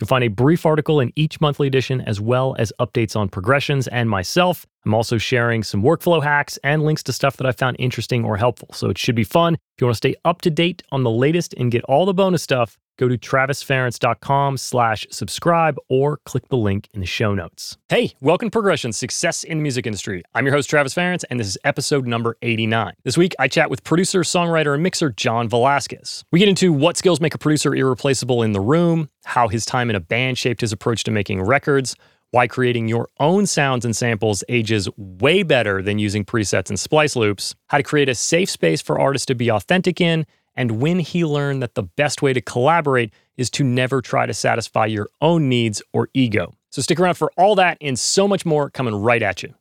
You'll find a brief article in each monthly edition, as well as updates on progressions and myself. I'm also sharing some workflow hacks and links to stuff that I found interesting or helpful. So it should be fun. If you want to stay up to date on the latest and get all the bonus stuff, go to travisference.com slash subscribe or click the link in the show notes. Hey, welcome to Progression, Success in the Music Industry. I'm your host, Travis Ference, and this is episode number 89. This week, I chat with producer, songwriter, and mixer John Velasquez. We get into what skills make a producer irreplaceable in the room, how his time in a band shaped his approach to making records, why creating your own sounds and samples ages way better than using presets and splice loops, how to create a safe space for artists to be authentic in, and when he learned that the best way to collaborate is to never try to satisfy your own needs or ego. So stick around for all that and so much more coming right at you.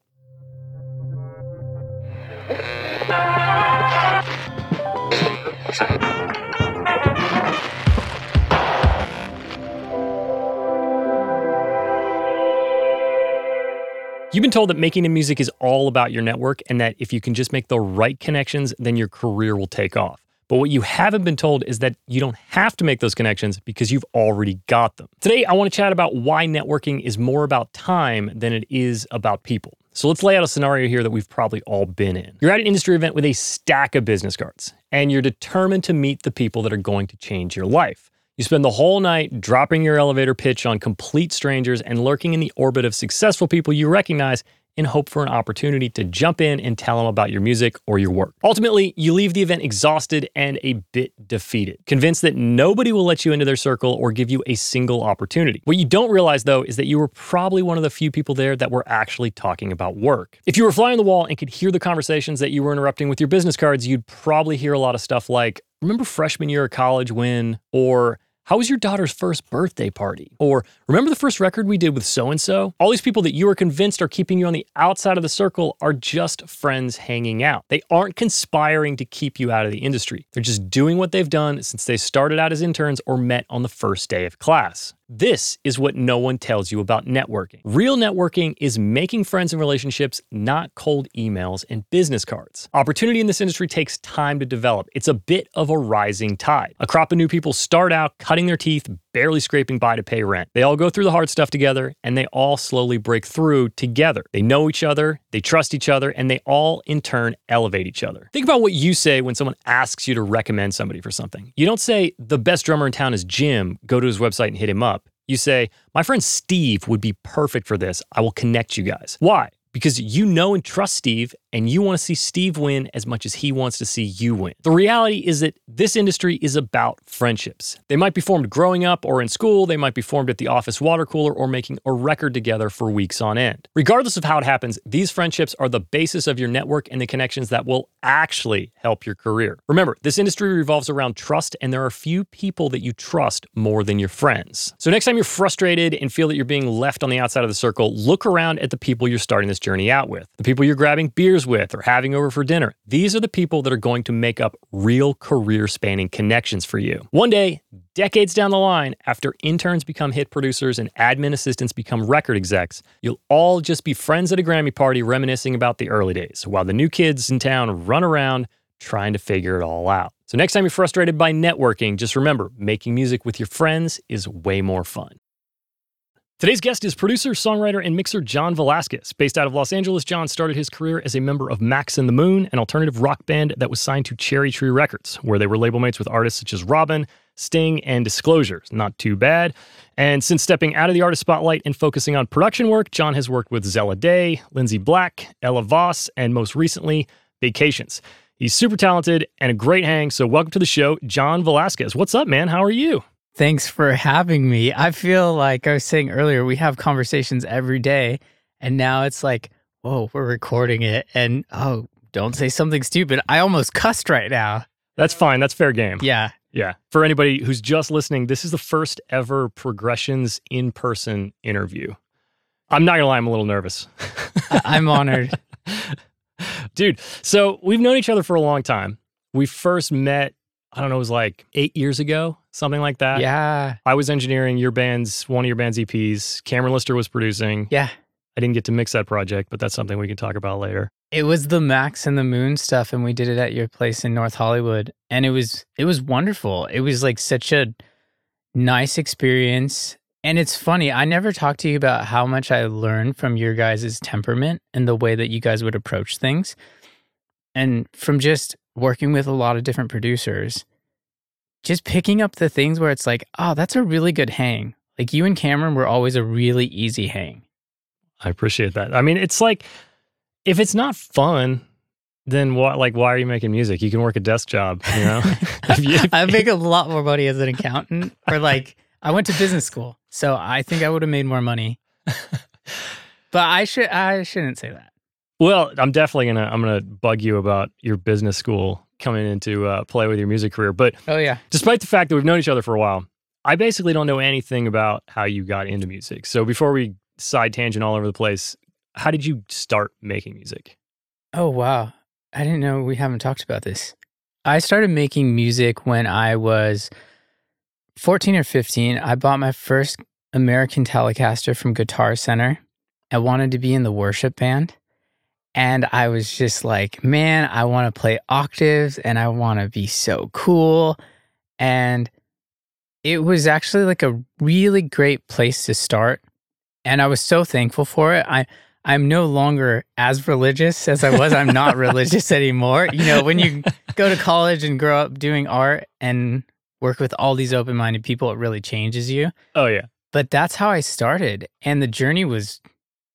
You've been told that making the music is all about your network and that if you can just make the right connections, then your career will take off. But what you haven't been told is that you don't have to make those connections because you've already got them. Today, I want to chat about why networking is more about time than it is about people. So let's lay out a scenario here that we've probably all been in. You're at an industry event with a stack of business cards, and you're determined to meet the people that are going to change your life. You spend the whole night dropping your elevator pitch on complete strangers and lurking in the orbit of successful people you recognize in hope for an opportunity to jump in and tell them about your music or your work. Ultimately, you leave the event exhausted and a bit defeated, convinced that nobody will let you into their circle or give you a single opportunity. What you don't realize, though, is that you were probably one of the few people there that were actually talking about work. If you were flying the wall and could hear the conversations that you were interrupting with your business cards, you'd probably hear a lot of stuff like, Remember freshman year of college when? Or how was your daughter's first birthday party? Or remember the first record we did with so and so? All these people that you are convinced are keeping you on the outside of the circle are just friends hanging out. They aren't conspiring to keep you out of the industry. They're just doing what they've done since they started out as interns or met on the first day of class. This is what no one tells you about networking. Real networking is making friends and relationships, not cold emails and business cards. Opportunity in this industry takes time to develop. It's a bit of a rising tide. A crop of new people start out cutting their teeth, barely scraping by to pay rent. They all go through the hard stuff together and they all slowly break through together. They know each other, they trust each other, and they all in turn elevate each other. Think about what you say when someone asks you to recommend somebody for something. You don't say, the best drummer in town is Jim, go to his website and hit him up. You say, My friend Steve would be perfect for this. I will connect you guys. Why? Because you know and trust Steve and you want to see Steve win as much as he wants to see you win. The reality is that this industry is about friendships. They might be formed growing up or in school, they might be formed at the office water cooler or making a record together for weeks on end. Regardless of how it happens, these friendships are the basis of your network and the connections that will actually help your career. Remember, this industry revolves around trust, and there are few people that you trust more than your friends. So next time you're frustrated and feel that you're being left on the outside of the circle, look around at the people you're starting this journey out with, the people you're grabbing beers with or having over for dinner. These are the people that are going to make up real career spanning connections for you. One day, decades down the line, after interns become hit producers and admin assistants become record execs, you'll all just be friends at a Grammy party reminiscing about the early days while the new kids in town run around trying to figure it all out. So, next time you're frustrated by networking, just remember making music with your friends is way more fun. Today's guest is producer, songwriter, and mixer John Velasquez. Based out of Los Angeles, John started his career as a member of Max and the Moon, an alternative rock band that was signed to Cherrytree Records, where they were label mates with artists such as Robyn, Sting, and Disclosures. Not too bad. And since stepping out of the artist spotlight and focusing on production work, John has worked with Zella Day, Lindsey Black, Ella Vos, and most recently, Vacations. He's super talented and a great hang, so welcome to the show, John Velasquez. What's up, man? How are you? Thanks for having me. I feel like I was saying earlier, we have conversations every day, and now it's like, whoa, we're recording it, and oh, don't say something stupid. I almost cussed right now. That's fine. That's fair game. Yeah. Yeah. For anybody who's just listening, this is the first ever Progressions in person interview. I'm not gonna lie, I'm a little nervous. I'm honored. Dude, so we've known each other for a long time. We first met, I don't know, it was like eight years ago, something like that. Yeah. I was engineering your band's one of your band's EPs. Cameron Lister was producing. Yeah. I didn't get to mix that project, but that's something we can talk about later. It was the Max and the Moon stuff and we did it at your place in North Hollywood and it was it was wonderful. It was like such a nice experience. And it's funny, I never talked to you about how much I learned from your guys' temperament and the way that you guys would approach things. And from just working with a lot of different producers, just picking up the things where it's like, oh, that's a really good hang. Like you and Cameron were always a really easy hang. I appreciate that. I mean, it's like if it's not fun, then what like why are you making music? You can work a desk job, you know? You- I make a lot more money as an accountant, or like I went to business school, so I think I would have made more money. But I should I shouldn't say that. Well, I'm definitely gonna I'm gonna bug you about your business school coming into uh, play with your music career. But Oh yeah, despite the fact that we've known each other for a while, I basically don't know anything about how you got into music. So before we side tangent all over the place, how did you start making music? Oh, wow. I didn't know we haven't talked about this. I started making music when I was 14 or 15. I bought my first American Telecaster from Guitar Center. I wanted to be in the worship band. And I was just like, man, I want to play octaves and I want to be so cool. And it was actually like a really great place to start. And I was so thankful for it. I, I'm no longer as religious as I was. I'm not religious anymore. You know, when you go to college and grow up doing art and work with all these open minded people, it really changes you. Oh yeah. But that's how I started. And the journey was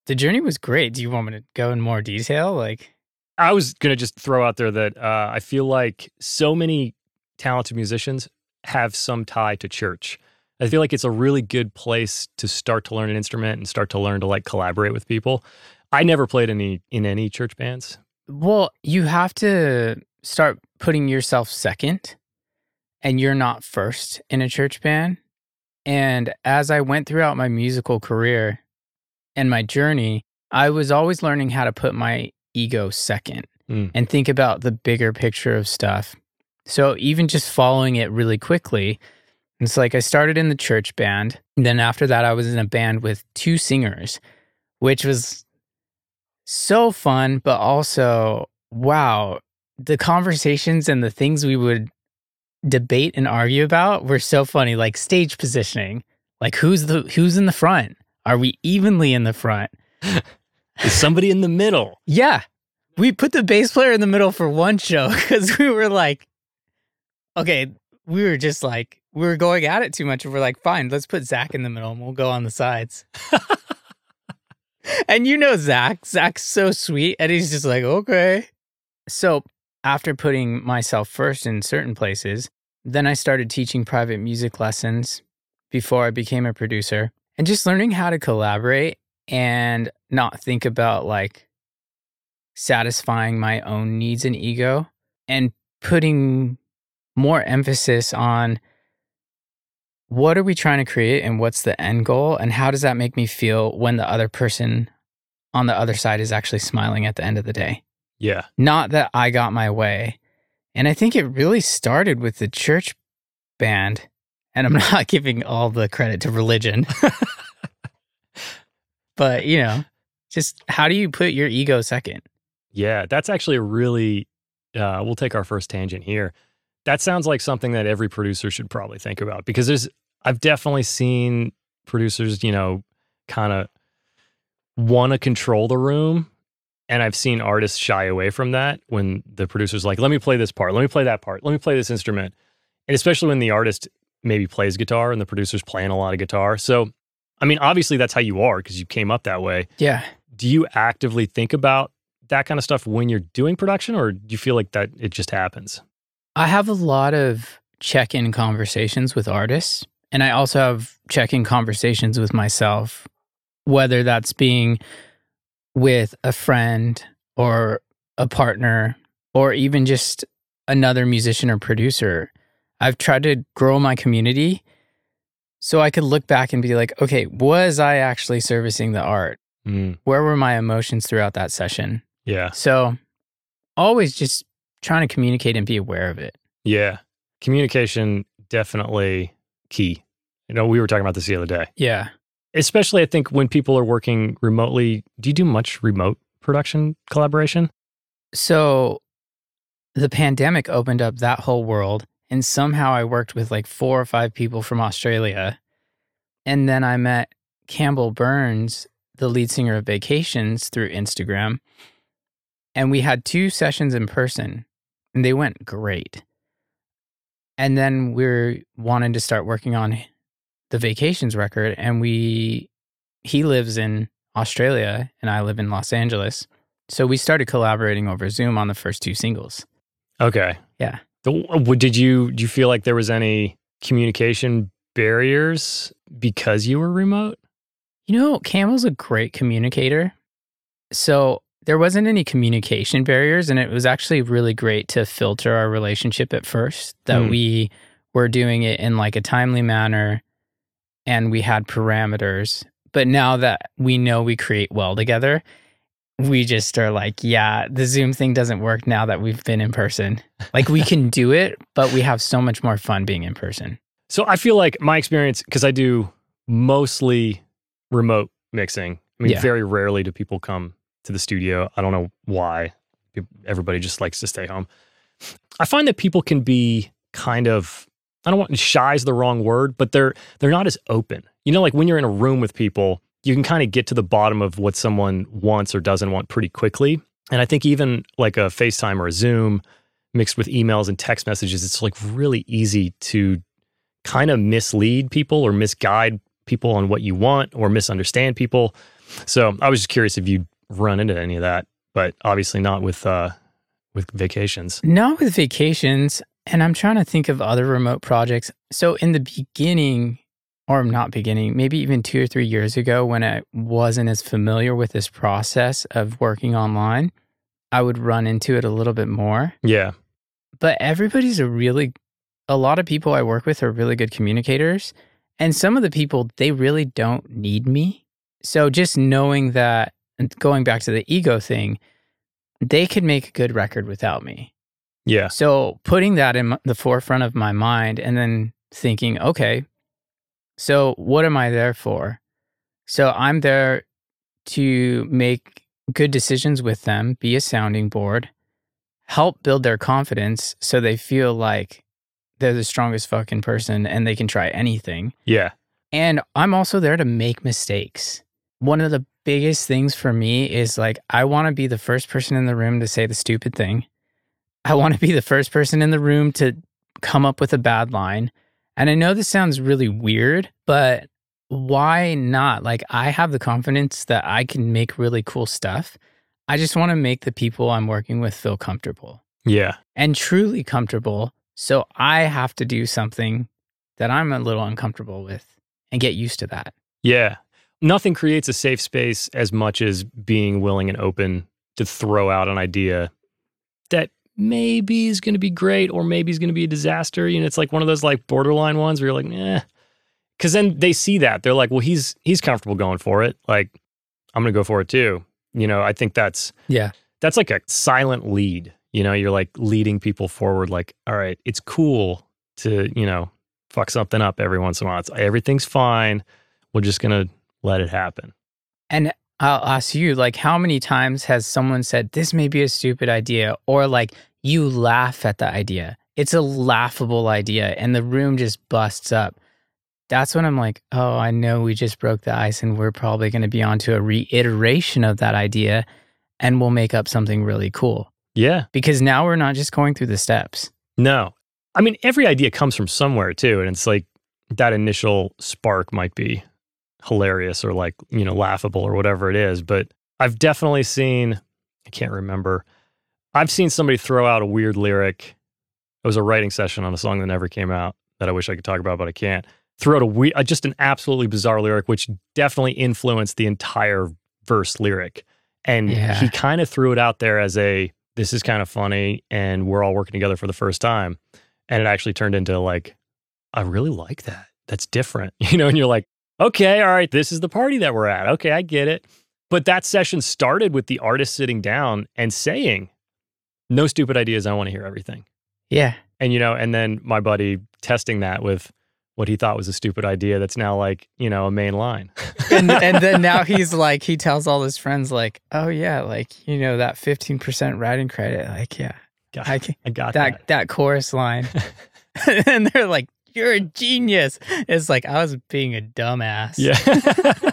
the journey was great. Do you want me to go in more detail? Like I was gonna just throw out there that uh, I feel like so many talented musicians have some tie to church. I feel like it's a really good place to start to learn an instrument and start to learn to like collaborate with people. I never played any in any church bands. Well, you have to start putting yourself second and you're not first in a church band. And as I went throughout my musical career and my journey, I was always learning how to put my ego second Mm. and think about the bigger picture of stuff. So even just following it really quickly, it's like I started in the church band. And then after that, I was in a band with two singers, which was so fun, but also, wow, the conversations and the things we would debate and argue about were so funny. Like stage positioning, like who's the who's in the front? Are we evenly in the front? Is somebody in the middle? Yeah. We put the bass player in the middle for one show because we were like, okay, we were just like, we were going at it too much. And we're like, fine, let's put Zach in the middle and we'll go on the sides. and you know Zach. Zach's so sweet. And he's just like, okay. So after putting myself first in certain places, then I started teaching private music lessons before I became a producer and just learning how to collaborate and not think about like satisfying my own needs and ego and putting more emphasis on what are we trying to create and what's the end goal and how does that make me feel when the other person on the other side is actually smiling at the end of the day Yeah. not that I got my way. And I think it really started with the church band. And I'm not giving all the credit to religion. but, you know, just how do you put your ego second? Yeah, that's actually a really. Uh, we'll take our first tangent here. That sounds like something that every producer should probably think about because there's. I've definitely seen producers, you know, kind of want to control the room, and I've seen artists shy away from that when the producer's like, "Let me play this part, let me play that part, let me play this instrument," and especially when the artist maybe plays guitar and the producer's playing a lot of guitar. So, I mean, obviously that's how you are because you came up that way Yeah. do you actively think about that kind of stuff when you're doing production or do you feel like that it just happens I have a lot of check in conversations with artists. And I also have check in conversations with myself, whether that's being with a friend or a partner or even just another musician or producer. I've tried to grow my community So I could look back and be like, okay, was I actually servicing the art? Mm, Where were my emotions throughout that session? yeah. So always just trying to communicate and be aware of it. Yeah. Communication definitely key. You know, we were talking about this the other day. Yeah. Especially I think when people are working remotely, do you do much remote production collaboration? So the pandemic opened up that whole world. And somehow I worked with like four or five people from Australia. And then I met Campbell Burns, the lead singer of Vacations, through Instagram. And we had two sessions in person, and they went great. And then we wanting to start working on the Vacations record. And we, he lives in Australia, and I live in Los Angeles. So we started collaborating over Zoom on the first two singles. Okay. Yeah. Did you do you feel like there was any communication barriers because you were remote? You know, Campbell's a great communicator. So there wasn't any communication barriers, and it was actually really great to filter our relationship at first, that Hmm. we were doing it in like a timely manner and we had parameters. But now that we know we create well together, we just are like, yeah, the Zoom thing doesn't work now that we've been in person. Like we can do it, but we have so much more fun being in person. So I feel like my experience, because I do mostly remote mixing. I mean, Yeah. very rarely do people come to the studio. I don't know why. Everybody just likes to stay home. I find that people can be kind of I don't want shy is the wrong word, but they're they're not as open. You know, like when you're in a room with people, you can kind of get to the bottom of what someone wants or doesn't want pretty quickly. And I think even like a FaceTime or a Zoom mixed with emails and text messages, it's like really easy to kind of mislead people or misguide people on what you want or misunderstand people. So I was just curious if you'd run into any of that, but obviously not with uh with vacations. Not with vacations. And I'm trying to think of other remote projects. So in the beginning, or I'm not beginning, maybe even two or three years ago, when I wasn't as familiar with this process of working online, I would run into it a little bit more. Yeah. But everybody's a really, a lot of people I work with are really good communicators. And some of the people, they really don't need me. So just knowing that, and going back to the ego thing, they could make a good record without me. Yeah. So putting that in the forefront of my mind and then thinking, okay, so what am I there for? So I'm there to make good decisions with them, be a sounding board, help build their confidence so they feel like they're the strongest fucking person and they can try anything. Yeah. And I'm also there to make mistakes. One of the biggest things for me is like, I want to be the first person in the room to say the stupid thing. I want to be the first person in the room to come up with a bad line. And I know this sounds really weird, but why not? Like, I have the confidence that I can make really cool stuff. I just want to make the people I'm working with feel comfortable Yeah. and truly comfortable. So I have to do something that I'm a little uncomfortable with and get used to that. Yeah. Nothing creates a safe space as much as being willing and open to throw out an idea maybe is going to be great or maybe is going to be a disaster. You know, it's like one of those like borderline ones where you're like, eh. Cause then they see that. They're like, well, he's he's comfortable going for it. Like, I'm gonna go for it too. You know, I think that's Yeah. that's like a silent lead. You know, you're like leading people forward, like, all right, it's cool to, you know, fuck something up every once in a while. It's, everything's fine. We're just gonna let it happen. And I'll ask you, like, how many times has someone said, this may be a stupid idea? Or like, you laugh at the idea. It's a laughable idea and the room just busts up. That's when I'm like, oh, I know we just broke the ice and we're probably going to be onto a reiteration of that idea and we'll make up something really cool. Yeah. Because now we're not just going through the steps. No. I mean, every idea comes from somewhere too. And it's like that initial spark might be hilarious or like, you know, laughable or whatever it is. But I've definitely seen, I can't remember, I've seen somebody throw out a weird lyric. It was a writing session on a song that never came out that I wish I could talk about, but I can't. Threw out a we- uh, just an absolutely bizarre lyric, which definitely influenced the entire verse lyric. And Yeah. he kind of threw it out there as a, this is kind of funny and we're all working together for the first time. And it actually turned into like, I really like that. that's different, you know, and you're like, okay, all right, this is the party that we're at. Okay, I get it. But that session started with the artist sitting down and saying, no stupid ideas. I want to hear everything. Yeah. And, you know, and then my buddy testing that with what he thought was a stupid idea that's now like, you know, a main line. and, and then now he's like, he tells all his friends, like, oh, yeah, like, you know, that 15% writing credit. Like, yeah, got, I, can, I got that, that. that chorus line. and they're like, you're a genius. It's like, I was being a dumbass. Yeah.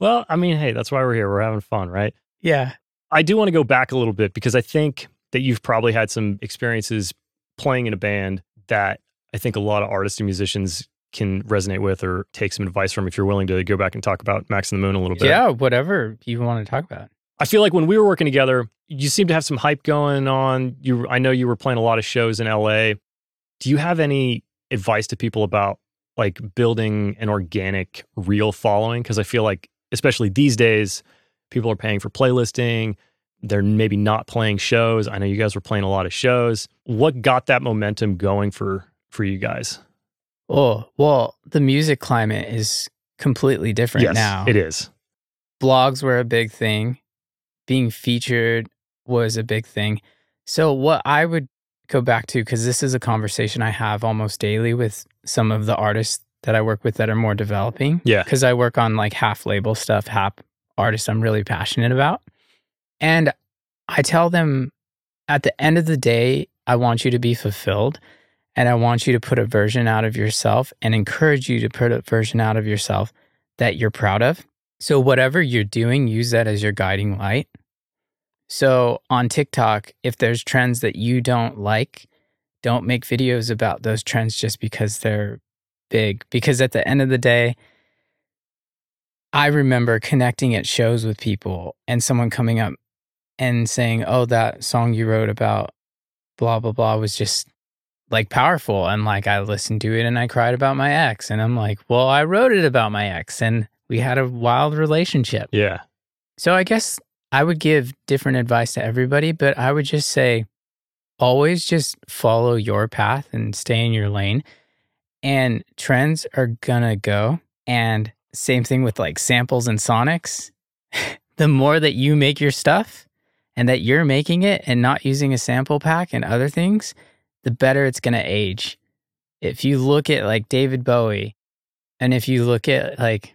well, I mean, hey, that's why we're here. We're having fun, right? Yeah. I do want to go back a little bit because I think that you've probably had some experiences playing in a band that I think a lot of artists and musicians can resonate with or take some advice from if you're willing to go back and talk about Max and the Moon a little bit. Yeah, whatever you want to talk about. I feel like when we were working together, you seemed to have some hype going on. You I know you were playing a lot of shows in LA. Do you have any advice to people about like building an organic real following because I feel like especially these days people are paying for playlisting they're maybe not playing shows. I know you guys were playing a lot of shows. What got that momentum going for for you guys? Oh, well, the music climate is completely different yes, now. It is. Blogs were a big thing. Being featured was a big thing. So what I would go back to cuz this is a conversation I have almost daily with some of the artists that I work with that are more developing. Yeah. Cuz I work on like half label stuff, half artists I'm really passionate about. And I tell them at the end of the day, I want you to be fulfilled and I want you to put a version out of yourself and encourage you to put a version out of yourself that you're proud of. So, whatever you're doing, use that as your guiding light. So, on TikTok, if there's trends that you don't like, don't make videos about those trends just because they're big. Because at the end of the day, I remember connecting at shows with people and someone coming up and saying, "Oh, that song you wrote about blah blah blah was just like powerful." And like I listened to it and I cried about my ex, and I'm like, "Well, I wrote it about my ex, and we had a wild relationship." Yeah. So I guess I would give different advice to everybody, but I would just say, always just follow your path and stay in your lane. And trends are gonna go. And same thing with like samples and sonics. the more that you make your stuff, and that you're making it and not using a sample pack and other things, the better it's going to age. If you look at like David Bowie and if you look at like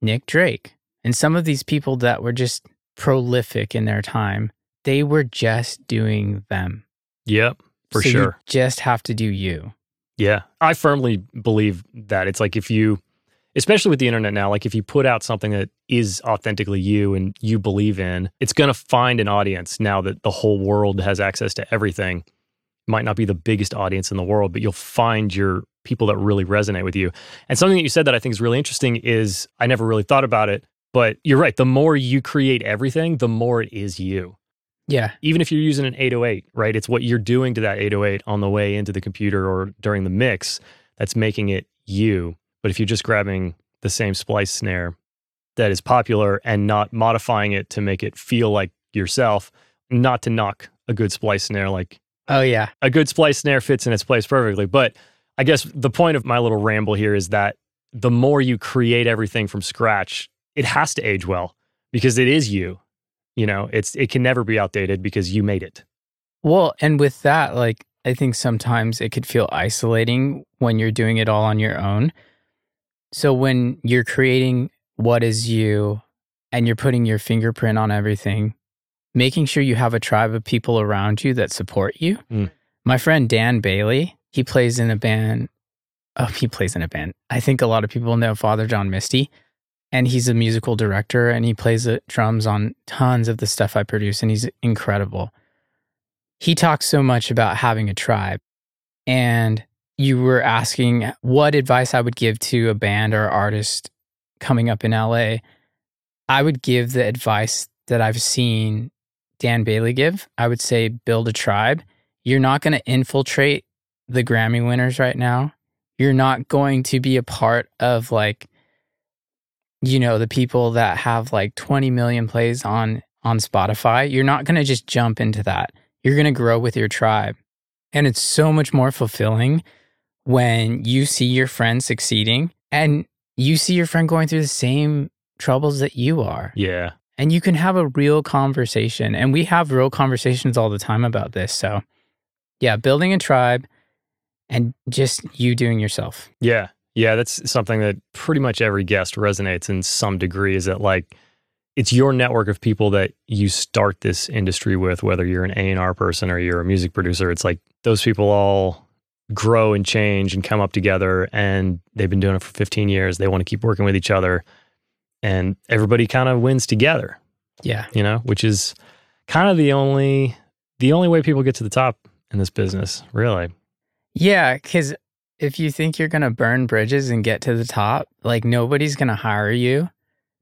Nick Drake and some of these people that were just prolific in their time, they were just doing them. Yep, for So you sure. just have to do you. Yeah. I firmly believe that it's like if you especially with the internet now, like if you put out something that is authentically you and you believe in, it's going to find an audience now that the whole world has access to everything. Might not be the biggest audience in the world, but you'll find your people that really resonate with you. And something that you said that I think is really interesting is I never really thought about it, but you're right. The more you create everything, the more it is you. Yeah. Even if you're using an 808, right? It's what you're doing to that 808 on the way into the computer or during the mix that's making it you. But if you're just grabbing the same splice snare that is popular and not modifying it to make it feel like yourself, not to knock a good splice snare, like Oh, yeah. a good splice snare fits in its place perfectly. But I guess the point of my little ramble here is that the more you create everything from scratch, it has to age well because it is you. You know, it's it can never be outdated because you made it. Well, and with that, like, I think sometimes it could feel isolating when you're doing it all on your own. So when you're creating what is you and you're putting your fingerprint on everything, making sure you have a tribe of people around you that support you. Mm. My friend Dan Bailey, he plays in a band. Oh, he plays in a band. I think a lot of people know Father John Misty, and he's a musical director and he plays the drums on tons of the stuff I produce, and he's incredible. He talks so much about having a tribe, and you were asking what advice I would give to a band or artist coming up in LA. I would give the advice that I've seen Dan Bailey give. I would say build a tribe. You're not going to infiltrate the Grammy winners right now. You're not going to be a part of like you know the people that have like 20 million plays on on Spotify. You're not going to just jump into that. You're going to grow with your tribe. And it's so much more fulfilling when you see your friend succeeding and you see your friend going through the same troubles that you are. Yeah. And you can have a real conversation. And we have real conversations all the time about this. So, yeah, building a tribe and just you doing yourself. Yeah. Yeah. That's something that pretty much every guest resonates in some degree is that like it's your network of people that you start this industry with, whether you're an A&R person or you're a music producer. It's like those people all grow and change and come up together and they've been doing it for 15 years. They want to keep working with each other and everybody kind of wins together. Yeah. You know, which is kind of the only the only way people get to the top in this business, really. Yeah, cuz if you think you're going to burn bridges and get to the top, like nobody's going to hire you.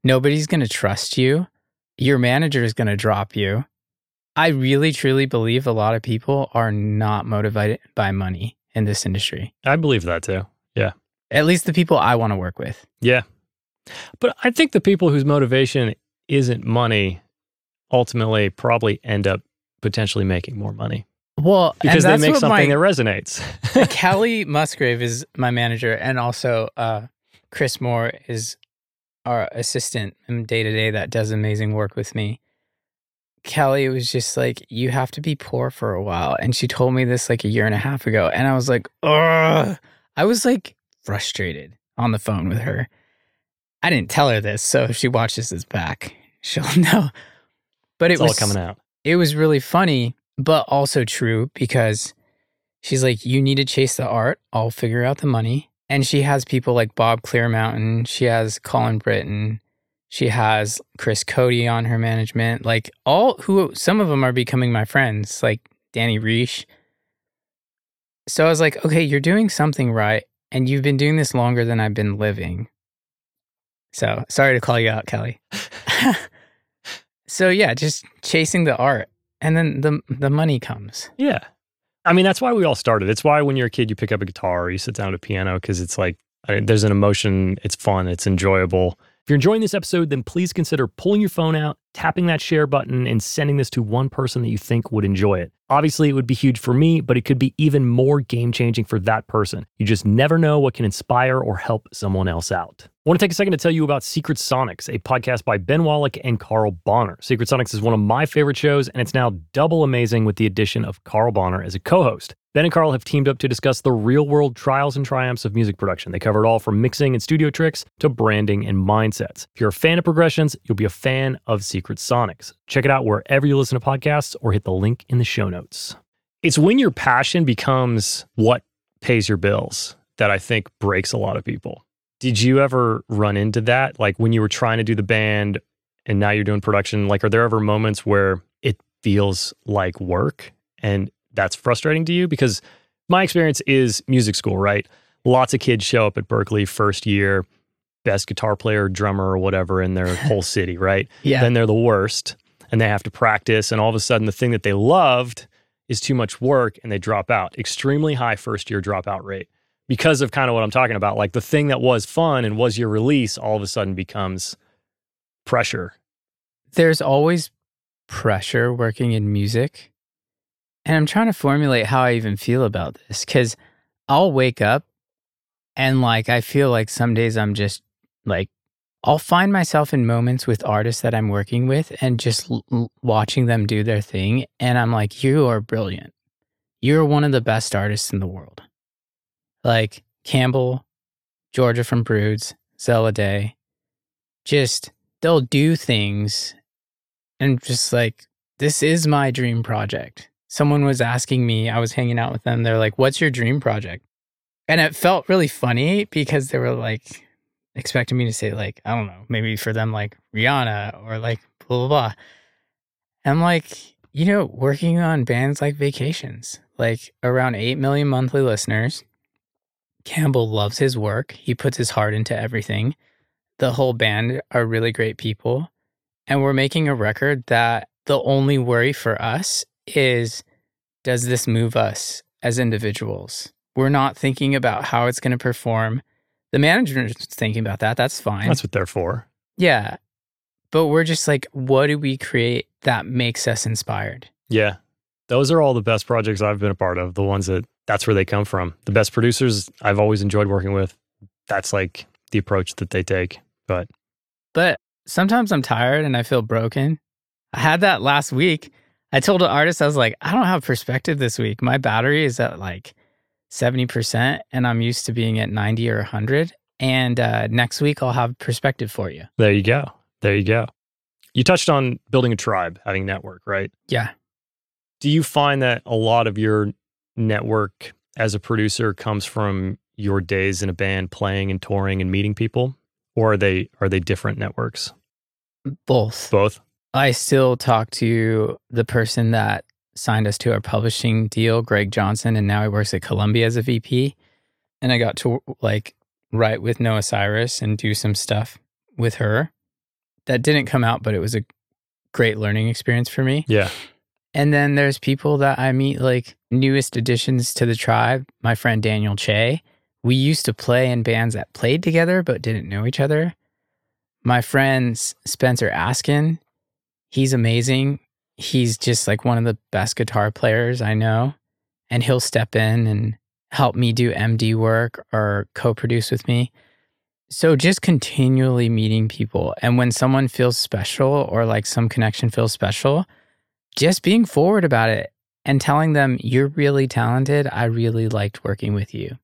Nobody's going to trust you. Your manager is going to drop you. I really truly believe a lot of people are not motivated by money in this industry. I believe that too. Yeah. At least the people I want to work with. Yeah. But I think the people whose motivation isn't money ultimately probably end up potentially making more money Well, because they make something my- that resonates. Kelly Musgrave is my manager, and also uh, Chris Moore is our assistant day to day that does amazing work with me. Kelly was just like, "You have to be poor for a while," and she told me this like a year and a half ago, and I was like, "Ugh!" I was like frustrated on the phone with her. I didn't tell her this, so if she watches this back, she'll know. But it it's all was coming out. it was really funny, but also true because she's like, You need to chase the art. I'll figure out the money. And she has people like Bob Clearmountain. She has Colin Britton. She has Chris Cody on her management. Like all who some of them are becoming my friends, like Danny Reisch. So I was like, okay, you're doing something right. And you've been doing this longer than I've been living. So sorry to call you out, Kelly. so yeah, just chasing the art. And then the the money comes. Yeah. I mean, that's why we all started. It's why when you're a kid, you pick up a guitar or you sit down at a piano because it's like I there's an emotion, it's fun, it's enjoyable. If you're enjoying this episode, then please consider pulling your phone out, tapping that share button, and sending this to one person that you think would enjoy it. Obviously, it would be huge for me, but it could be even more game changing for that person. You just never know what can inspire or help someone else out. I want to take a second to tell you about Secret Sonics, a podcast by Ben Wallach and Carl Bonner. Secret Sonics is one of my favorite shows, and it's now double amazing with the addition of Carl Bonner as a co host. Ben and Carl have teamed up to discuss the real world trials and triumphs of music production. They cover it all from mixing and studio tricks to branding and mindsets. If you're a fan of progressions, you'll be a fan of Secret Sonics. Check it out wherever you listen to podcasts or hit the link in the show notes. It's when your passion becomes what pays your bills that I think breaks a lot of people. Did you ever run into that? Like when you were trying to do the band and now you're doing production, like are there ever moments where it feels like work and that's frustrating to you? Because my experience is music school, right? Lots of kids show up at Berklee first year, best guitar player, drummer, or whatever in their whole city, right? Yeah. Then they're the worst and they have to practice. And all of a sudden, the thing that they loved is too much work and they drop out. Extremely high first year dropout rate because of kind of what I'm talking about. Like the thing that was fun and was your release all of a sudden becomes pressure. there's always pressure working in music. And I'm trying to formulate how I even feel about this because I'll wake up and like I feel like some days I'm just like, I'll find myself in moments with artists that I'm working with and just l- watching them do their thing. And I'm like, you are brilliant. You're one of the best artists in the world. Like Campbell, Georgia from Broods, Zella Day, just they'll do things and just like this is my dream project. Someone was asking me i was hanging out with them they're like what's your dream project? And it felt really funny because they were like expecting me to say like i don't know maybe for them like rihanna or like blah blah blah. I'm like you know working on bands like vacations like around 8 million monthly listeners campbell loves his work he puts his heart into everything the whole band are really great people. And we're making a record that the only worry for us is does this move us as individuals? We're not thinking about how it's going to perform. The manager's thinking about that. That's fine. That's what they're for. yeah. But we're just like, what do we create that makes us inspired? Yeah. Those are all the best projects I've been a part of, the ones that that's where they come from. The best producers I've always enjoyed working with, that's like the approach that they take. But But sometimes I'm tired and I feel broken. I had that last week. I told an artist, I was like, I don't have perspective this week. My battery is at like 70%, and I'm used to being at 90 or 100. And uh, next week, I'll have perspective for you. there you go. There you go. You touched on building a tribe, having network, right? Yeah. Do you find that a lot of your network as a producer comes from your days in a band playing and touring and meeting people? Or are they are they different networks? Both. Both? I still talk to the person that signed us to our publishing deal, Greg Johnson, and now he works at Columbia as a VP. And I got to like write with Noah Cyrus and do some stuff with her. That didn't come out, but it was a great learning experience for me. Yeah. And then there's people that I meet, like newest additions to the tribe. My friend Daniel Che. We used to play in bands that played together but didn't know each other. My friend Spencer Askin, he's amazing. He's just like one of the best guitar players I know. And he'll step in and help me do MD work or co produce with me. So just continually meeting people. And when someone feels special or like some connection feels special, just being forward about it and telling them you're really talented. I really liked working with you,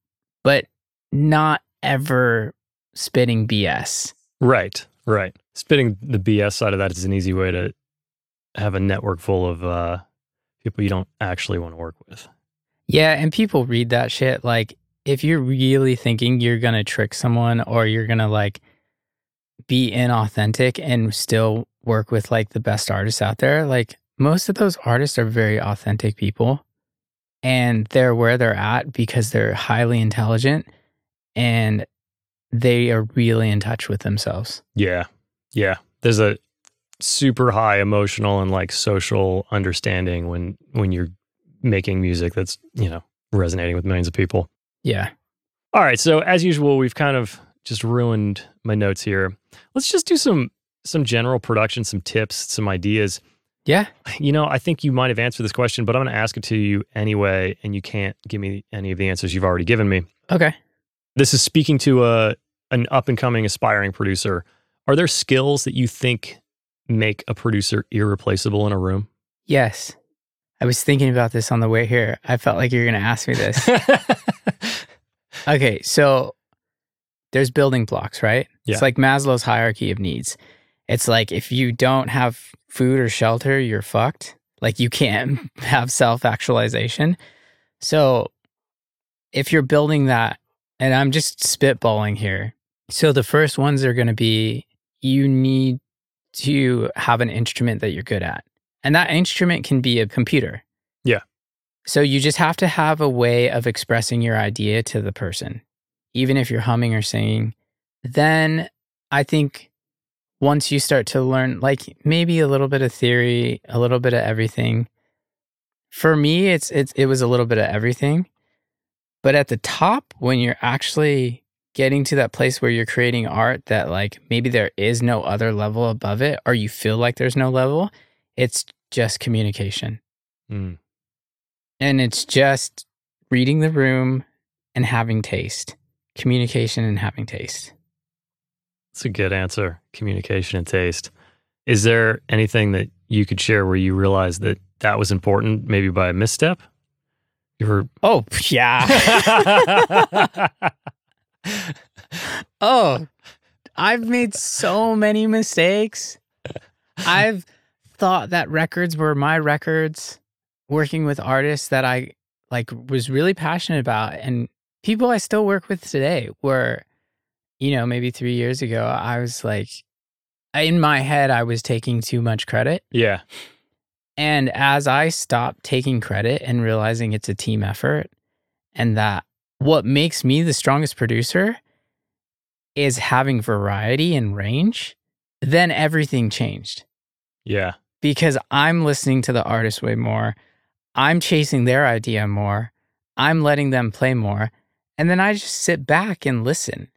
but not ever spitting BS. Right. Right. Spitting the BS side of that is an easy way to have a network full of uh, people you don't actually want to work with. Yeah. And people read that shit. Like, if you're really thinking you're going to trick someone or you're going to like be inauthentic and still work with like the best artists out there, like, most of those artists are very authentic people and they're where they're at because they're highly intelligent and they are really in touch with themselves. Yeah. Yeah. There's a super high emotional and like social understanding when when you're making music that's, you know, resonating with millions of people. Yeah. All right, so as usual, we've kind of just ruined my notes here. Let's just do some some general production, some tips, some ideas. Yeah. You know, I think you might have answered this question, but I'm going to ask it to you anyway, and you can't give me any of the answers you've already given me. Okay. This is speaking to a an up and coming aspiring producer. Are there skills that you think make a producer irreplaceable in a room? Yes. I was thinking about this on the way here. I felt like you were going to ask me this. okay. So there's building blocks, right? Yeah. It's like Maslow's hierarchy of needs. It's like if you don't have food or shelter, you're fucked. Like you can't have self actualization. So if you're building that, and I'm just spitballing here. So the first ones are going to be you need to have an instrument that you're good at. And that instrument can be a computer. Yeah. So you just have to have a way of expressing your idea to the person, even if you're humming or singing. Then I think once you start to learn, like maybe a little bit of theory, a little bit of everything. For me, it's it's it was a little bit of everything. But at the top, when you're actually getting to that place where you're creating art that like maybe there is no other level above it, or you feel like there's no level, it's just communication. Mm. And it's just reading the room and having taste. Communication and having taste. That's a good answer. Communication and taste. Is there anything that you could share where you realized that that was important, maybe by a misstep? You were. Oh, yeah. oh, I've made so many mistakes. I've thought that records were my records, working with artists that I like was really passionate about and people I still work with today were you know, maybe 3 years ago I was like in my head I was taking too much credit. yeah. And as I stopped taking credit and realizing it's a team effort, and that what makes me the strongest producer is having variety and range, then everything changed Yeah. because I'm listening to the artist way more. I'm chasing their idea more. I'm letting them play more. And then I just sit back and listen.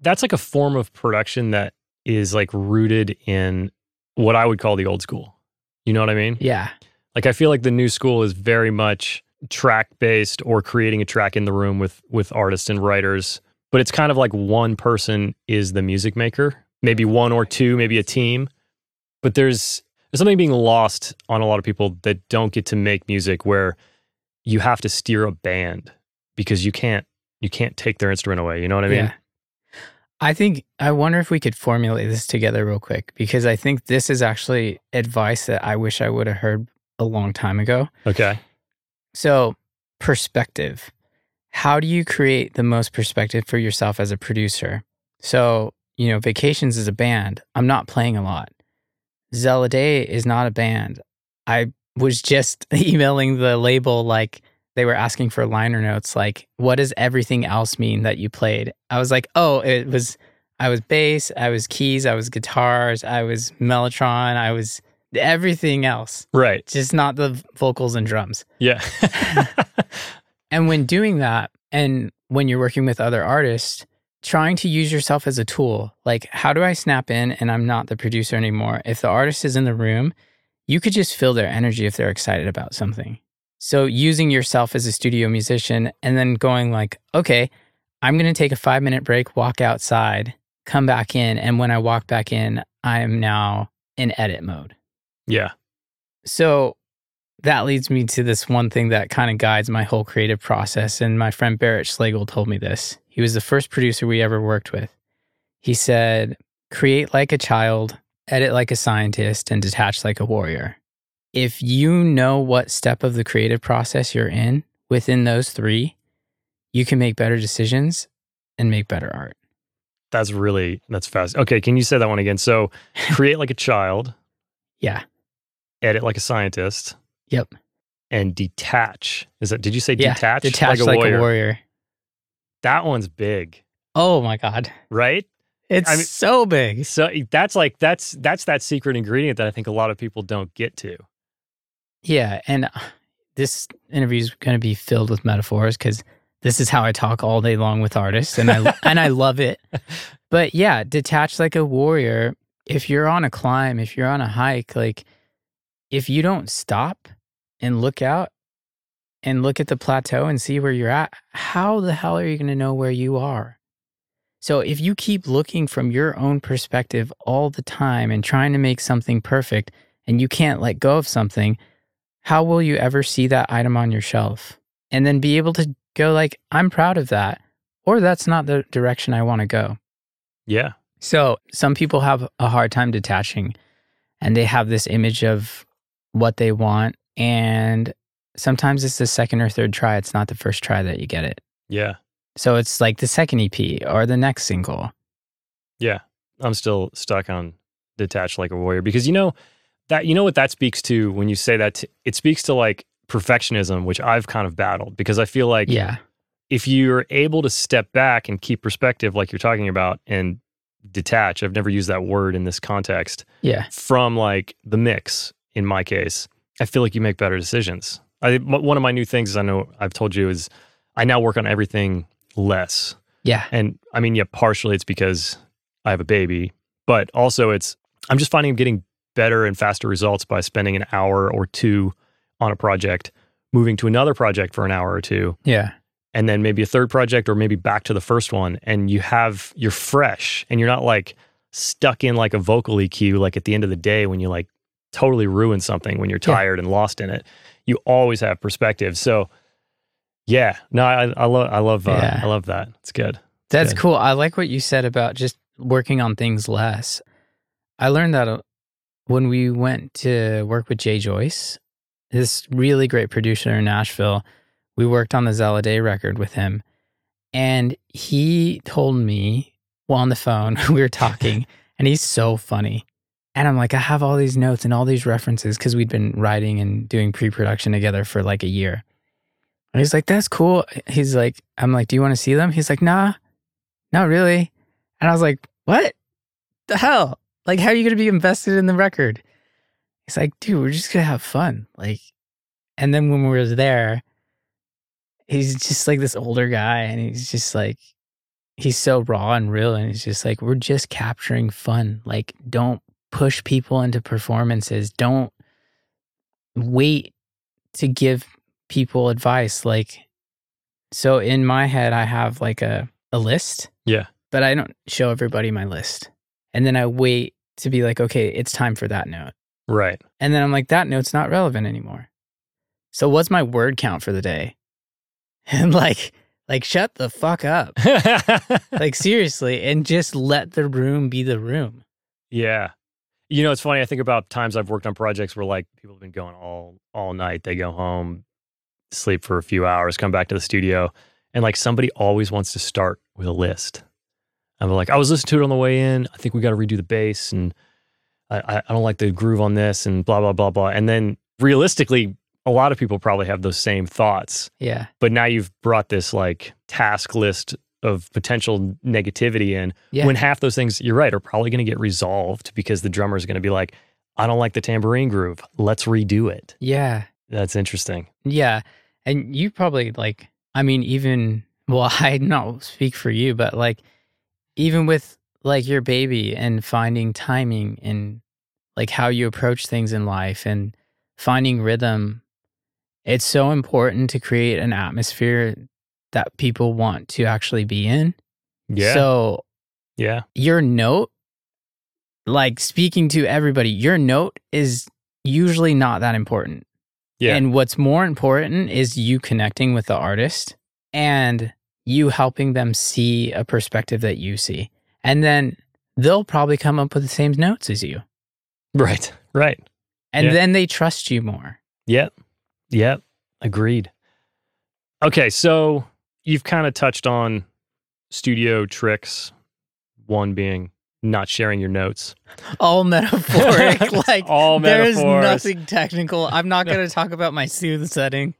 That's like a form of production that is like rooted in what I would call the old school. You know what I mean? Yeah. Like I feel like the new school is very much track based or creating a track in the room with with artists and writers, but it's kind of like one person is the music maker, maybe one or two, maybe a team. But there's there's something being lost on a lot of people that don't get to make music where you have to steer a band because you can't you can't take their instrument away. You know what I mean? Yeah. I think I wonder if we could formulate this together real quick because I think this is actually advice that I wish I would have heard a long time ago. Okay. So, perspective. How do you create the most perspective for yourself as a producer? So, you know, Vacations is a band. I'm not playing a lot. Day is not a band. I was just emailing the label like they were asking for liner notes like what does everything else mean that you played? I was like oh it was i was bass i was keys i was guitars i was mellotron i was everything else. Right. Just not the vocals and drums. Yeah. And when doing that and when you're working with other artists trying to use yourself as a tool like how do i snap in and i'm not the producer anymore? If the artist is in the room you could just feel their energy if they're excited about something so using yourself as a studio musician and then going like, okay, I'm going to take a 5 minute break, walk outside, come back in, and when I walk back in, I am now in edit mode. Yeah. So that leads me to this one thing that kind of guides my whole creative process. And my friend Barrett Schlegel told me this. He was the first producer we ever worked with. He said, create like a child, edit like a scientist, and detach like a warrior if you know what step of the creative process you're in within those three, you can make better decisions and make better art. That's really that's fast. Okay, can you say that one again? So, create like a child. yeah. Edit like a scientist. Yep. And detach. Is that? Did you say yeah, detach? Detach like, a, like warrior. a warrior. That one's big. Oh my god. Right? It's I mean, so big. So that's like that's that's that secret ingredient that I think a lot of people don't get to. Yeah, and uh, this interview is going to be filled with metaphors because this is how I talk all day long with artists, and I and I love it. But yeah, detached like a warrior. If you're on a climb, if you're on a hike, like if you don't stop and look out and look at the plateau and see where you're at, how the hell are you going to know where you are? So if you keep looking from your own perspective all the time and trying to make something perfect, and you can't let go of something how will you ever see that item on your shelf? And then be able to go like i'm proud of that or that's not the direction i want to go. Yeah. So some people have a hard time detaching and they have this image of what they want and sometimes it's the second or third try it's not the first try that you get it. Yeah. So it's like the second ep or the next single. Yeah. I'm still stuck on detached like a warrior because you know that you know what that speaks to when you say that t- it speaks to like perfectionism which i've kind of battled because i feel like yeah. if you're able to step back and keep perspective like you're talking about and detach i've never used that word in this context yeah. from like the mix in my case i feel like you make better decisions. I, one of my new things i know i've told you is i now work on everything less. Yeah. And i mean yeah partially it's because i have a baby but also it's i'm just finding i'm getting better and faster results by spending an hour or two on a project, moving to another project for an hour or two. Yeah. And then maybe a third project or maybe back to the first one. And you have, you're fresh and you're not like stuck in like a vocal EQ, like at the end of the day when you like totally ruin something when you're tired yeah. and lost in it. You always have perspective. So, yeah, no, I, I love, I love, uh, yeah. I love that. It's good. It's That's good. cool. I like what you said about just working on things less. I learned that when we went to work with Jay Joyce, this really great producer in Nashville, we worked on the Zella Day record with him. And he told me while on the phone, we were talking, and he's so funny. And I'm like, I have all these notes and all these references because we'd been writing and doing pre production together for like a year. And he's like, that's cool. He's like, I'm like, do you want to see them? He's like, nah, not really. And I was like, what the hell? Like, how are you going to be invested in the record? He's like, dude, we're just going to have fun. Like, and then when we were there, he's just like this older guy and he's just like, he's so raw and real. And he's just like, we're just capturing fun. Like, don't push people into performances. Don't wait to give people advice. Like, so in my head, I have like a, a list. Yeah. But I don't show everybody my list. And then I wait to be like, okay, it's time for that note. Right. And then I'm like, that note's not relevant anymore. So what's my word count for the day? And like, like shut the fuck up. like seriously, and just let the room be the room. yeah. You know, it's funny. I think about times I've worked on projects where like people have been going all all night. They go home, sleep for a few hours, come back to the studio, and like somebody always wants to start with a list. I'm like, I was listening to it on the way in. I think we got to redo the bass, and I, I don't like the groove on this, and blah blah blah blah. And then realistically, a lot of people probably have those same thoughts. Yeah. But now you've brought this like task list of potential negativity in Yeah. when half those things, you're right, are probably going to get resolved because the drummer is going to be like, I don't like the tambourine groove. Let's redo it. yeah. That's interesting. Yeah. And you probably like, I mean, even, well, I not speak for you, but like, even with like your baby and finding timing and like how you approach things in life and finding rhythm, it's so important to create an atmosphere that people want to actually be in. Yeah. So yeah. your note, like speaking to everybody, your note is usually not that important. Yeah. And what's more important is you connecting with the artist and you helping them see a perspective that you see. And then they'll probably come up with the same notes as you. Right. Right. And Yeah. then they trust you more. Yep. Yep. Agreed. Okay. So you've kind of touched on studio tricks, one being not sharing your notes. All metaphoric. like all there's metaphors. nothing technical. I'm not going to talk about my soothe setting.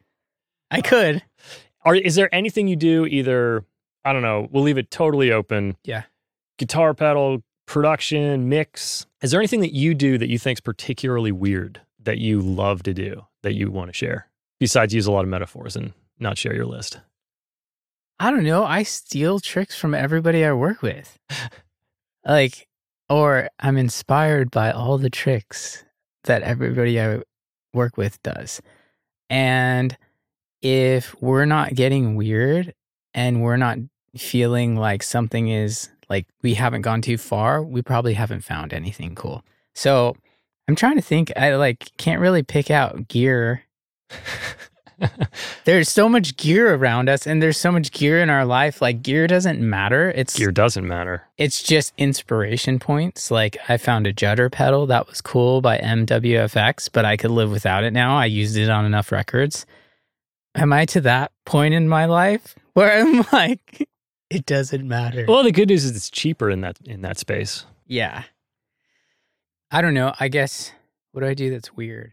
I could. Are, is there anything you do either, I don't know, we'll leave it totally open. Yeah. Guitar pedal, production, mix. Is there anything that you do that you think is particularly weird that you love to do that you want to share? Besides use a lot of metaphors and not share your list. I don't know. I steal tricks from everybody I work with. like, or I'm inspired by all the tricks that everybody I work with does. And if we're not getting weird and we're not feeling like something is like we haven't gone too far, we probably haven't found anything cool. So I'm trying to think. I like can't really pick out gear there's so much gear around us and there's so much gear in our life like gear doesn't matter it's Gear doesn't matter. it's just inspiration points like i found a judder pedal that was cool by mwfx but i could live without it now i used it on enough records am i to that point in my life where i'm like it doesn't matter Well, the good news is it's cheaper in that in that space. yeah i don't know i guess what do i do that's weird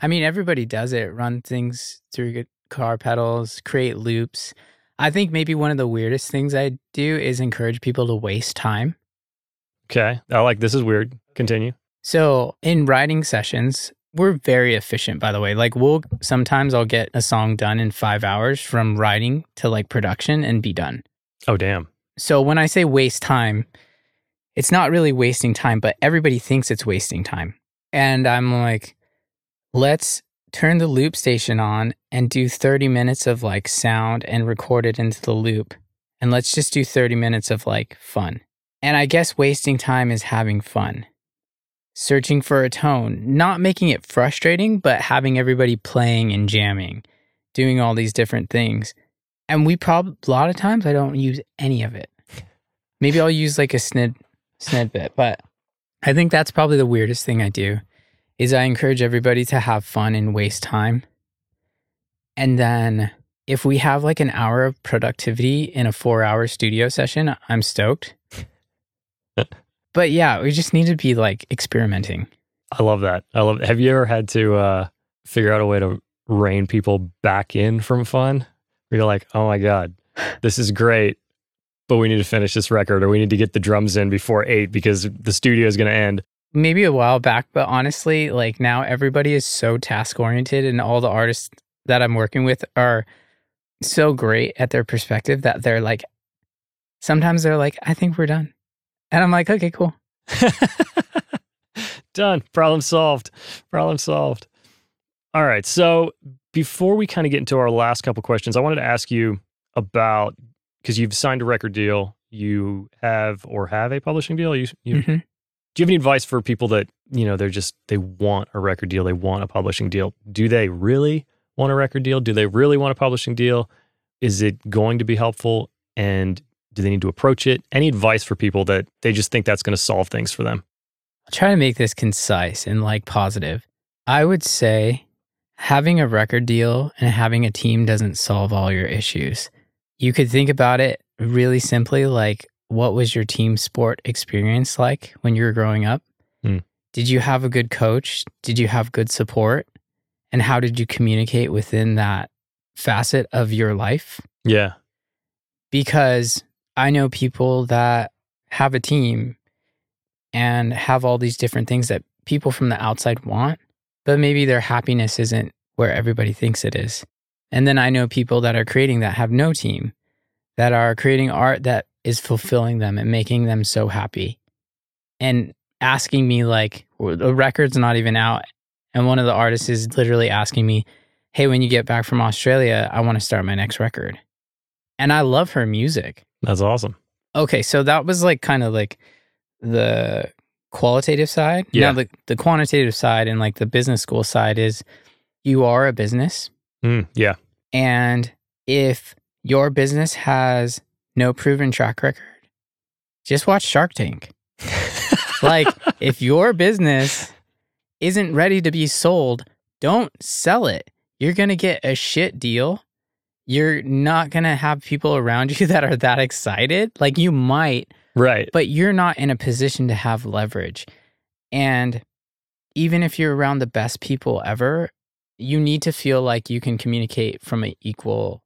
i mean everybody does it run things through car pedals create loops i think maybe one of the weirdest things i do is encourage people to waste time Okay. I like this is weird. Continue. so in writing sessions we're very efficient by the way like we'll sometimes i'll get a song done in five hours from writing to like production and be done Oh damn. So when I say waste time, it's not really wasting time, but everybody thinks it's wasting time. And I'm like, let's turn the loop station on and do 30 minutes of like sound and record it into the loop. And let's just do 30 minutes of like fun. And I guess wasting time is having fun. Searching for a tone, not making it frustrating, but having everybody playing and jamming, doing all these different things. And we probably a lot of times I don't use any of it. Maybe I'll use like a snid snid bit, but I think that's probably the weirdest thing I do is I encourage everybody to have fun and waste time. And then if we have like an hour of productivity in a 4-hour studio session, I'm stoked. but yeah, we just need to be like experimenting. I love that. I love have you ever had to uh figure out a way to rein people back in from fun? Where you're like, oh my God, this is great, but we need to finish this record or we need to get the drums in before eight because the studio is gonna end. maybe a while back, but honestly, like now everybody is so task oriented and all the artists that I'm working with are so great at their perspective that they're like, sometimes they're like, I think we're done. And I'm like, okay, cool. Done. Problem solved. Problem solved. All right. So before we kind of get into our last couple questions, I wanted to ask you about because you've signed a record deal, you have or have a publishing deal. You, you Mhm. do you have any advice for people that you know they're just they want a record deal, they want a publishing deal? Do they really want a record deal? Do they really want a publishing deal? Is it going to be helpful? And do they need to approach it? Any advice for people that they just think that's going to solve things for them? I'll try to make this concise and like positive. I would say having a record deal and having a team doesn't solve all your issues. You could think about it really simply like what was your team sport experience like when you were growing up? Hmm. Did you have a good coach? Did you have good support? And how did you communicate within that facet of your life? Yeah. because I know people that have a team and have all these different things that people from the outside want, but maybe their happiness isn't where everybody thinks it is. And then I know people that are creating that have no team, that are creating art that is fulfilling them and making them so happy. And asking me, like, the record's not even out. And one of the artists is literally asking me, Hey, when you get back from Australia, I want to start my next record and I love her music. That's awesome. Okay, so that was like kind of like the qualitative side. Yeah. Now the the quantitative side and like the business school side is you are a business Mm, yeah. and if your business has no proven track record, just watch Shark Tank. Like if your business isn't ready to be sold, don't sell it. You're going to get a shit deal. You're not going to have people around you that are that excited. Like you might, right. but you're not in a position to have leverage. And even if you're around the best people ever, you need to feel like you can communicate from an equal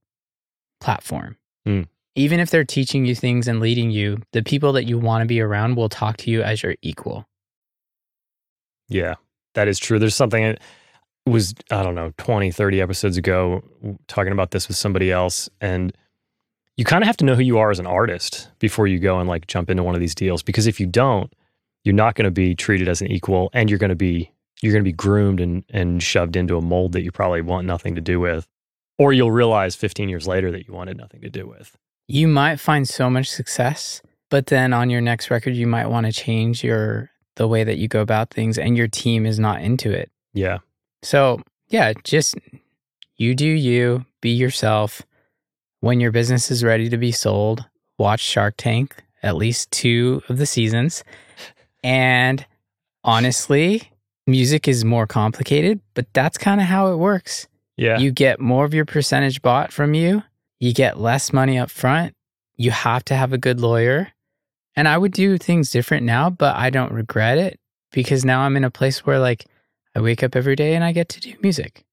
platform. Hmm. Even if they're teaching you things and leading you, the people that you want to be around will talk to you as your equal. Yeah, that is true. There's something was, I don't know, 20, 30 episodes ago talking about this with somebody else. And you kind of have to know who you are as an artist before you go and like jump into one of these deals. Because if you don't, you're not going to be treated as an equal and you're going to be, you're going to be groomed and, and shoved into a mold that you probably want nothing to do with. Or you'll realize 15 years later that you wanted nothing to do with. You might find so much success, but then on your next record, you might want to change your the way that you go about things, and your team is not into it. Yeah. So, yeah, just you do you, be yourself. When your business is ready to be sold, watch Shark Tank, at least two of the seasons. And honestly, music is more complicated, but that's kind of how it works. Yeah. You get more of your percentage bought from you, you get less money up front. You have to have a good lawyer. And I would do things different now, but I don't regret it because now I'm in a place where like I wake up every day and I get to do music.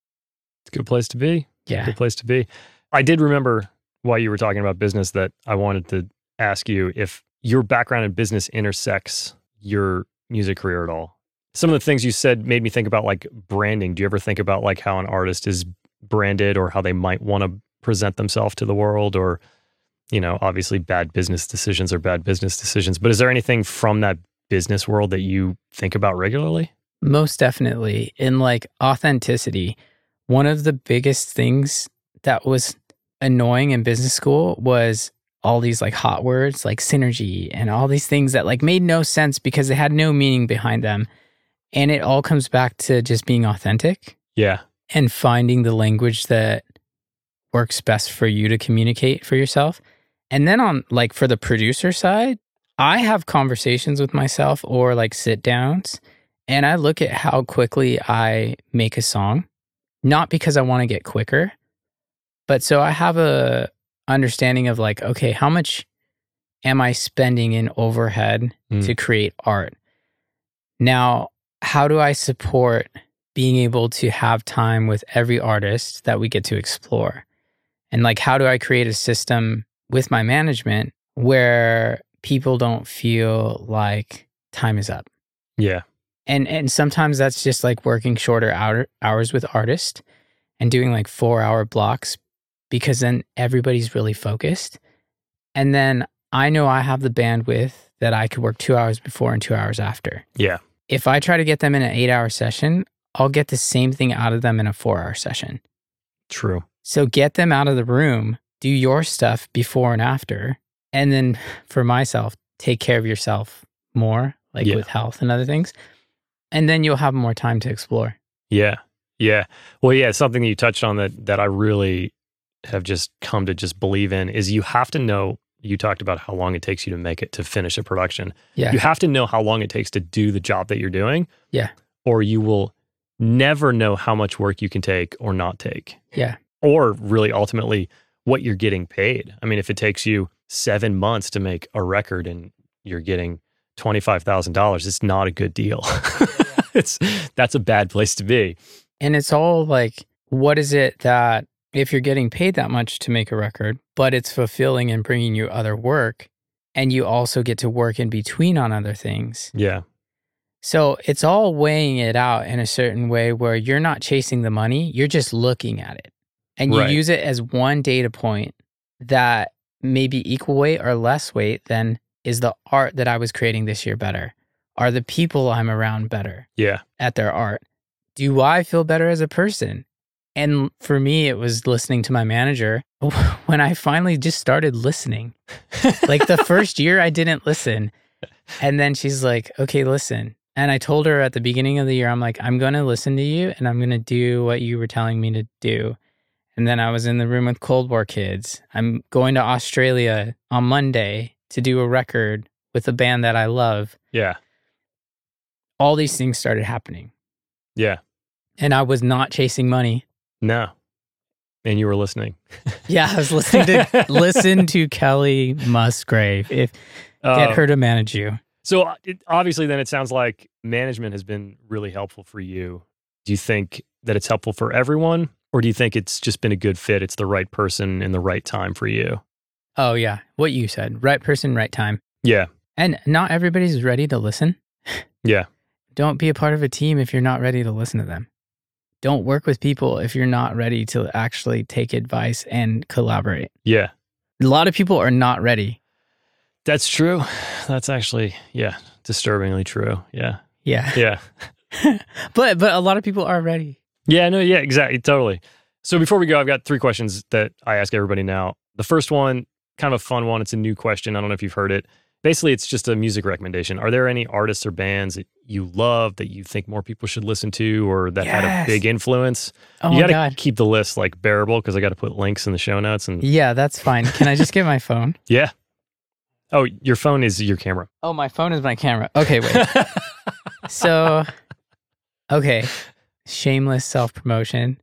it's a good place to be. Yeah. good place to be. I did remember while you were talking about business that I wanted to ask you if your background in business intersects your music career at all. Some of the things you said made me think about like branding. Do you ever think about like how an artist is branded or how they might want to present themselves to the world or you know, obviously bad business decisions are bad business decisions, but is there anything from that business world that you think about regularly? Most definitely. In like authenticity, one of the biggest things that was annoying in business school was all these like hot words like synergy and all these things that like made no sense because they had no meaning behind them. And it all comes back to just being authentic Yeah. and finding the language that works best for you to communicate for yourself. And then on like for the producer side, I have conversations with myself or like sit downs and I look at how quickly I make a song, not because I want to get quicker, but so I have a understanding of like, okay, how much am I spending in overhead Mm. to create art? Now, how do I support being able to have time with every artist that we get to explore? And like, how do I create a system with my management where people don't feel like time is up? Yeah. And and sometimes that's just like working shorter hour, hours with artists and doing like four hour blocks because then everybody's really focused and then i know i have the bandwidth that i could work two hours before and two hours after Yeah. if i try to get them in an eight hour session i'll get the same thing out of them in a four hour session True. So get them out of the room, do your stuff before and after. And then for myself, take care of yourself more, like Yeah. with health and other things. And then you'll have more time to explore. Yeah. Yeah. Well, yeah, something that you touched on that that I really have just come to just believe in is you have to know you talked about how long it takes you to make it to finish a production. Yeah. You have to know how long it takes to do the job that you're doing. Yeah. Or you will never know how much work you can take or not take. Yeah. Or really ultimately what you're getting paid. I mean, if it takes you 7 months to make a record and you're getting $25,000, it's not a good deal. it's that's a bad place to be. And it's all like, what is it that if you're getting paid that much to make a record, but it's fulfilling and bringing you other work, and you also get to work in between on other things? Yeah. So it's all weighing it out in a certain way where you're not chasing the money, you're just looking at it. And you Right. use it as one data point that may be equal weight or less weight than is the art that I was creating this year better? Are the people I'm around better? Yeah. at their art. Do I feel better as a person? And for me, it was listening to my manager when I finally just started listening. Like the first year, I didn't listen. And then she's like, okay, listen. And I told her at the beginning of the year, I'm like, I'm going to listen to you and I'm going to do what you were telling me to do. And then I was in the room with Cold War kids. I'm going to Australia on Monday to do a record with a band that I love. Yeah. All these things started happening. Yeah. And I was not chasing money. No. And you were listening. Yeah, I was listening to listen to Kelly Musgrave. If get Uh, her to manage you. So uh, it, obviously, then it sounds like management has been really helpful for you. Do you think that it's helpful for everyone, or do you think it's just been a good fit? It's the right person in the right time for you. Oh yeah, what you said. Right person, right time. Yeah. And not everybody's ready to listen. Yeah. Don't be a part of a team if you're not ready to listen to them. Don't work with people if you're not ready to actually take advice and collaborate. Yeah. A lot of people are not ready. That's true. That's actually, yeah, disturbingly true. Yeah. Yeah. Yeah. but but a lot of people are ready. Yeah, no, yeah, exactly, totally. So before we go, I've got three questions that I ask everybody now. The first one, kind of a fun one. It's a new question. I don't know if you've heard it. Basically, it's just a music recommendation. Are there any artists or bands that you love that you think more people should listen to, or that had a big influence? Oh you my got to god. keep the list like bearable because I got to put links in the show notes. And Yeah, that's fine. Can I just get my phone? yeah. Oh, your phone is your camera. Oh, my phone is my camera. Okay, wait. so okay shameless self-promotion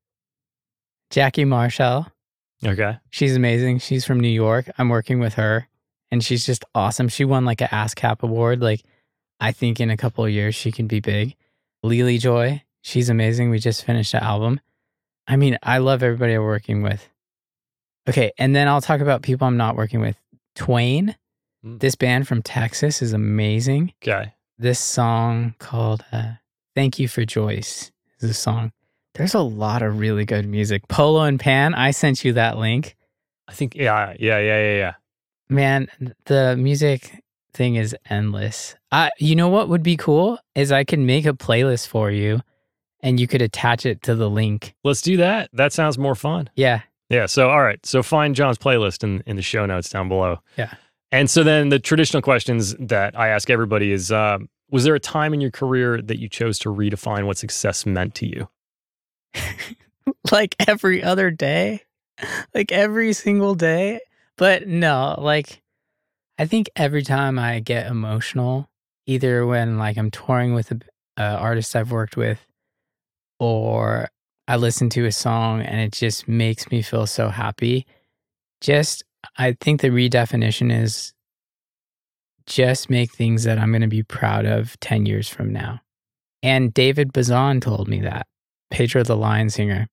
Jackie Marchal okay. she's amazing she's from new york i'm working with her and she's just awesome she won like a ascap award like i think in a couple of years she can be big Lili Joy she's amazing we just finished the album i mean i love everybody i'm working with okay and then i'll talk about people i'm not working with twain Mm. this band from texas is amazing Okay. this song called uh, Thank You for Joyce is a song. There's a lot of really good music. Polo and Pan, I sent you that link. I think, yeah, yeah, yeah, yeah, yeah. Man, the music thing is endless. I, you know what would be cool is I can make a playlist for you and you could attach it to the link. Let's do that. That sounds more fun. Yeah. Yeah. So, all right. So, find John's playlist in, in the show notes down below. Yeah. And so, then the traditional questions that I ask everybody is um, Was there a time in your career that you chose to redefine what success meant to you? like every other day, like every single day. But no, like I think every time I get emotional, either when like I'm touring with a uh, artist I've worked with, or I listen to a song and it just makes me feel so happy. Just I think the redefinition is just make things that I'm going to be proud of 10 years from now. And David Bazan told me that. Pedro the Lion Singer.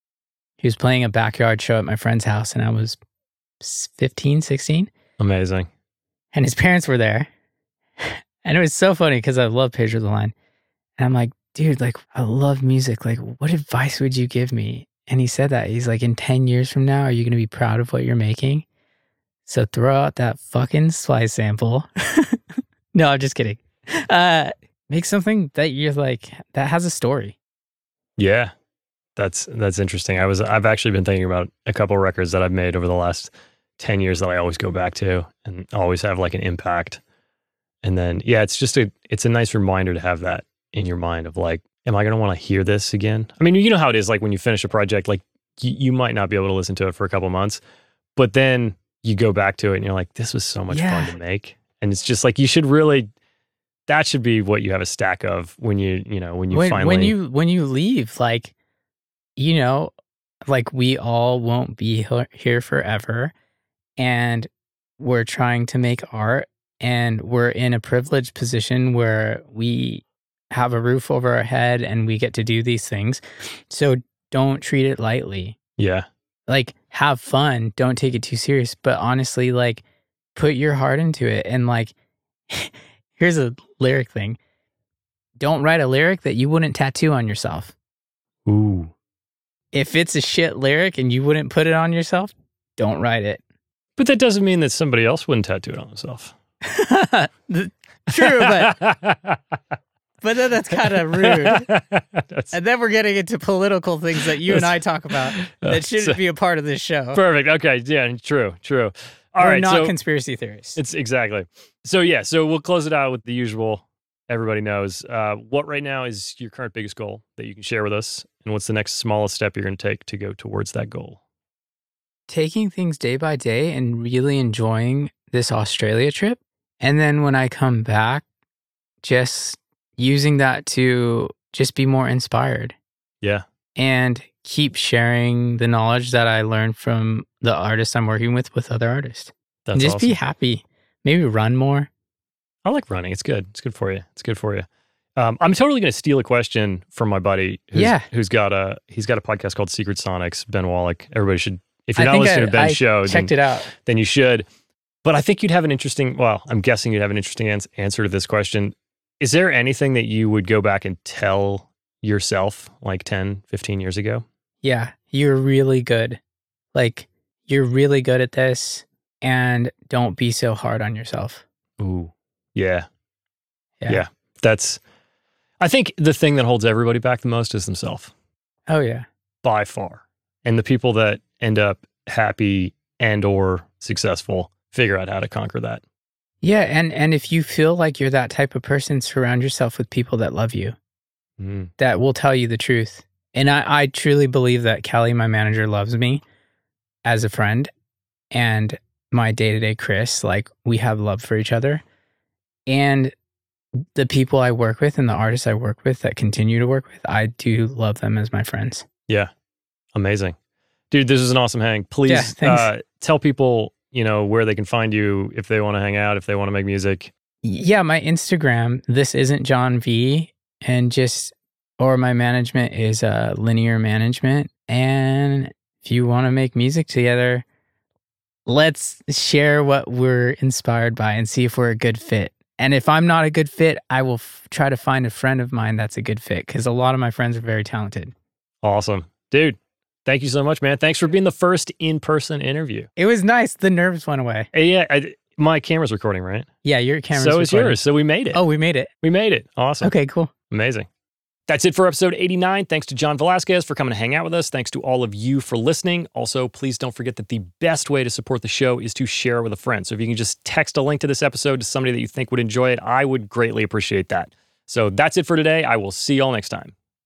He was playing a backyard show at my friend's house, and I was 15, 16, Amazing. and his parents were there. And it was so funny because I love Pedro the Lion. And I'm like, dude, like, I love music. Like, what advice would you give me? And he said that. He's like, in 10 years from now, are you going to be proud of what you're making? So throw out that fucking Splice sample. no, I'm just kidding. Uh, make something that you're like, that has a story. Yeah. That's that's interesting. I was I've actually been thinking about a couple of records that I've made over the last 10 years that I always go back to and always have like an impact. And then yeah, it's just a it's a nice reminder to have that in your mind of like, am I going to want to hear this again? I mean, you know how it is like when you finish a project, like you, you might not be able to listen to it for a couple months, but then you go back to it and you're like, this was so much Yeah. fun to make. And it's just like you should really that should be what you have a stack of when you, you know, when you when, finally when you when you leave, like you know, like we all won't be here forever, and we're trying to make art, and we're in a privileged position where we have a roof over our head and we get to do these things. So don't treat it lightly. Yeah. Like have fun. Don't take it too serious. But honestly, like put your heart into it. And like here's a lyric thing. Don't write a lyric that you wouldn't tattoo on yourself. Ooh. If it's a shit lyric and you wouldn't put it on yourself, don't write it. But that doesn't mean that somebody else wouldn't tattoo it on themselves. True, but but then that's kind of rude. And then we're getting into political things that you and I talk about that shouldn't be a part of this show. perfect. Okay. Yeah. True. True. All we're right. not so conspiracy theorists. it's exactly. So yeah. So we'll close it out with the usual. Everybody knows uh, what right now is your current biggest goal that you can share with us, and what's the next smallest step you're going to take to go towards that goal. taking things day by day and really enjoying this Australia trip. And then when I come back, just using that to just be more inspired Yeah. and keep sharing the knowledge that I learned from the artists I'm working with with other artists. That's and just awesome. be happy. Maybe run more. I like running. It's good. It's good for you. It's good for you. Um, I'm totally going to steal a question from my buddy. Who's, Yeah. Who's got a he's got a podcast called Secret Sonics. Ben Wallach. Everybody should. If you're I not listening I- to Ben's I show, then, Checked it out. then you should. But I think you'd have an interesting. Well, I'm guessing you'd have an interesting ans- answer to this question. Is there anything that you would go back and tell yourself like 10, 15 years ago? Yeah, you're really good. Like, you're really good at this. And don't be so hard on yourself. Ooh, yeah, Yeah. Yeah. that's. I think the thing that holds everybody back the most is themselves. Oh, yeah. by far. And the people that end up happy and or successful figure out how to conquer that. Yeah, and and if you feel like you're that type of person, surround yourself with people that love you, Mm. that will tell you the truth. And I, I truly believe that Kelly, my manager, loves me as a friend, and my day to day Chris, like we have love for each other, and the people I work with and the artists I work with that continue to work with, I do love them as my friends. Yeah. Amazing. Dude, this is an awesome hang. Please Yeah, uh, tell people, you know, where they can find you if they want to hang out, if they want to make music. Yeah, my Instagram, this isn't John V, and just or my management is uh linear management. And if you want to make music together, let's share what we're inspired by and see if we're a good fit. And if I'm not a good fit, I will f- try to find a friend of mine that's a good fit because a lot of my friends are very talented. Awesome. Dude, thank you so much, man. Thanks for being the first in person interview. It was nice. The nerves went away. Hey, yeah, I, my camera's recording, right? Yeah, your camera's recording. so is recording. yours. So we made it. Oh, we made it. We made it. Awesome. Okay, cool. Amazing. That's it for episode 89. Thanks to John Velasquez for coming to hang out with us. Thanks to all of you for listening. Also, please don't forget that the best way to support the show is to share with a friend. So if you can just text a link to this episode to somebody that you think would enjoy it, I would greatly appreciate that. So that's it for today. I will see y'all next time.